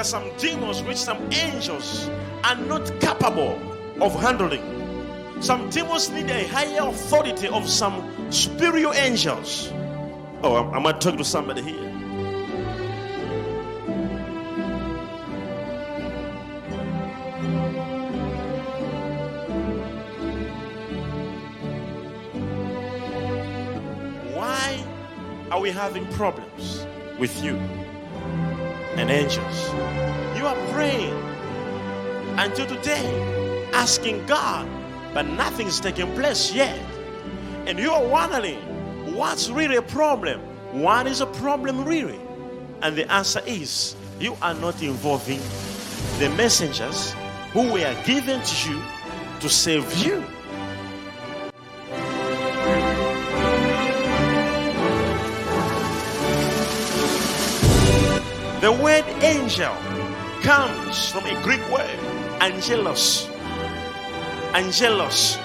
There are some demons which some angels are not capable of handling. Some demons need a higher authority of some superior angels. Oh, I'm, I'm going to talk to somebody here. Why are we having problems with you and angels? You are praying until today, asking God, but nothing's taking place yet. And you are wondering, what's really a problem? What is a problem really? And the answer is, you are not involving the messengers who were given to you to save you. The word angel comes from a Greek word, angelos. Angelos,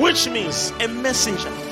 which means a messenger.